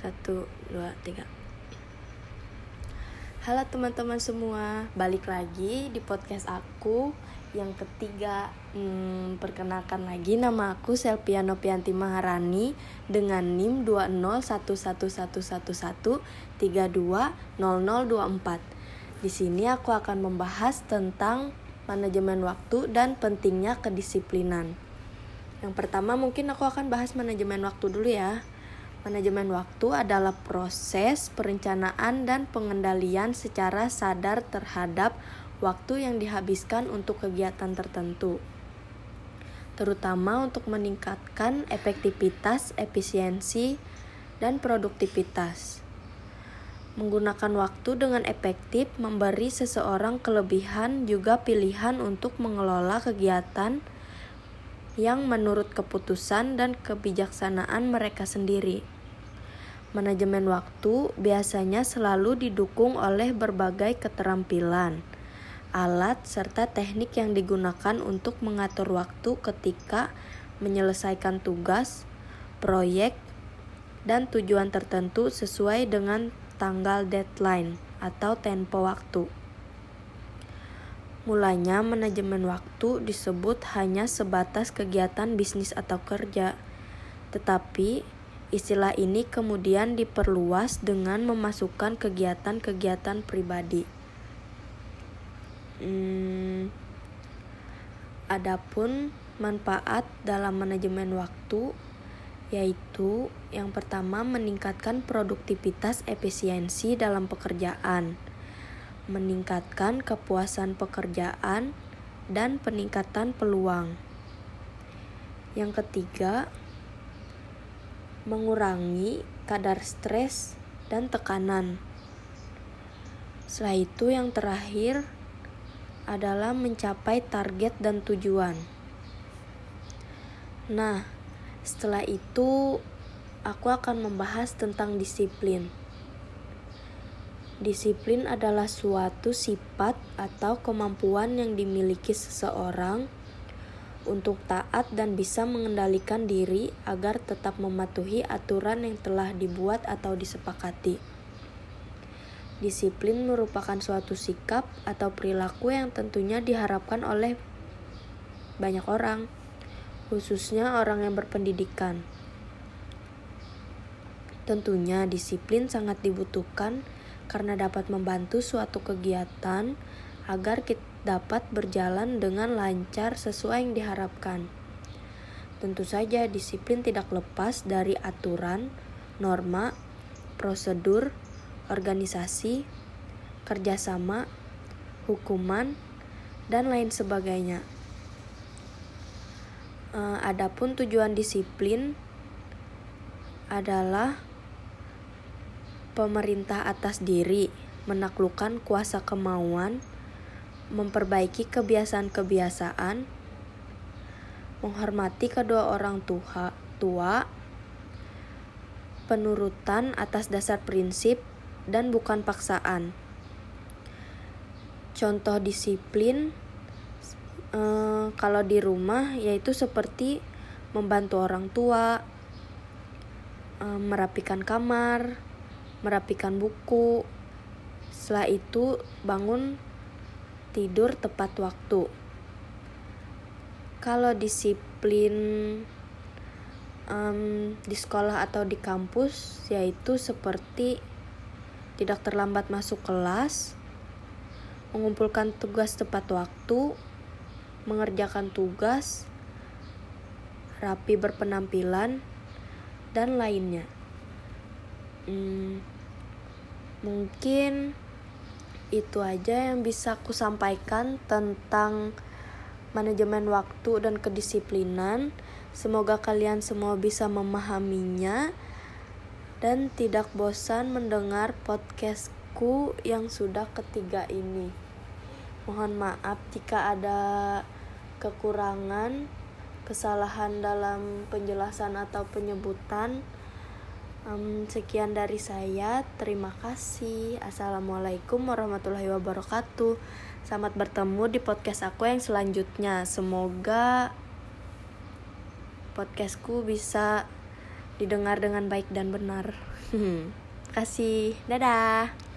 Satu, dua, tiga. Halo teman-teman semua, balik lagi di podcast aku yang ketiga. Hmm, perkenalkan lagi nama aku Selpiano Pianti Maharani dengan NIM 2011111320024. Di sini aku akan membahas tentang manajemen waktu dan pentingnya kedisiplinan. Yang pertama mungkin aku akan bahas manajemen waktu dulu ya. Manajemen waktu adalah proses perencanaan dan pengendalian secara sadar terhadap waktu yang dihabiskan untuk kegiatan tertentu, terutama untuk meningkatkan efektivitas, efisiensi, dan produktivitas. Menggunakan waktu dengan efektif memberi seseorang kelebihan juga pilihan untuk mengelola kegiatan yang menurut keputusan dan kebijaksanaan mereka sendiri. Manajemen waktu biasanya selalu didukung oleh berbagai keterampilan, alat, serta teknik yang digunakan untuk mengatur waktu ketika menyelesaikan tugas, proyek, dan tujuan tertentu sesuai dengan tanggal deadline atau tempo waktu. Mulanya manajemen waktu disebut hanya sebatas kegiatan bisnis atau kerja, tetapi istilah ini kemudian diperluas dengan memasukkan kegiatan-kegiatan pribadi. Hmm, adapun manfaat dalam manajemen waktu yaitu yang pertama meningkatkan produktivitas efisiensi dalam pekerjaan meningkatkan kepuasan pekerjaan, dan peningkatan peluang. Yang ketiga, mengurangi kadar stres dan tekanan. Setelah itu, yang terakhir adalah mencapai target dan tujuan. Nah, setelah itu, aku akan membahas tentang disiplin. Disiplin adalah suatu sifat atau kemampuan yang dimiliki seseorang untuk taat dan bisa mengendalikan diri agar tetap mematuhi aturan yang telah dibuat atau disepakati. Disiplin merupakan suatu sikap atau perilaku yang tentunya diharapkan oleh banyak orang, khususnya orang yang berpendidikan. Tentunya disiplin sangat dibutuhkan karena dapat membantu suatu kegiatan agar kita dapat berjalan dengan lancar sesuai yang diharapkan. Tentu saja disiplin tidak lepas dari aturan, norma, prosedur, organisasi, kerjasama, hukuman, dan lain sebagainya. Uh, adapun tujuan disiplin adalah pemerintah atas diri, menaklukkan kuasa kemauan, memperbaiki kebiasaan-kebiasaan, menghormati kedua orang tua, tua, penurutan atas dasar prinsip dan bukan paksaan. Contoh disiplin eh, kalau di rumah yaitu seperti membantu orang tua, eh, merapikan kamar, merapikan buku. Setelah itu bangun tidur tepat waktu. Kalau disiplin um, di sekolah atau di kampus yaitu seperti tidak terlambat masuk kelas, mengumpulkan tugas tepat waktu, mengerjakan tugas, rapi berpenampilan, dan lainnya. Hmm, mungkin itu aja yang bisa aku sampaikan tentang manajemen waktu dan kedisiplinan. Semoga kalian semua bisa memahaminya dan tidak bosan mendengar podcastku yang sudah ketiga ini. Mohon maaf jika ada kekurangan, kesalahan dalam penjelasan atau penyebutan. Um, sekian dari saya. Terima kasih. Assalamualaikum warahmatullahi wabarakatuh. Selamat bertemu di podcast aku yang selanjutnya. Semoga podcastku bisa didengar dengan baik dan benar. Kasih, dadah.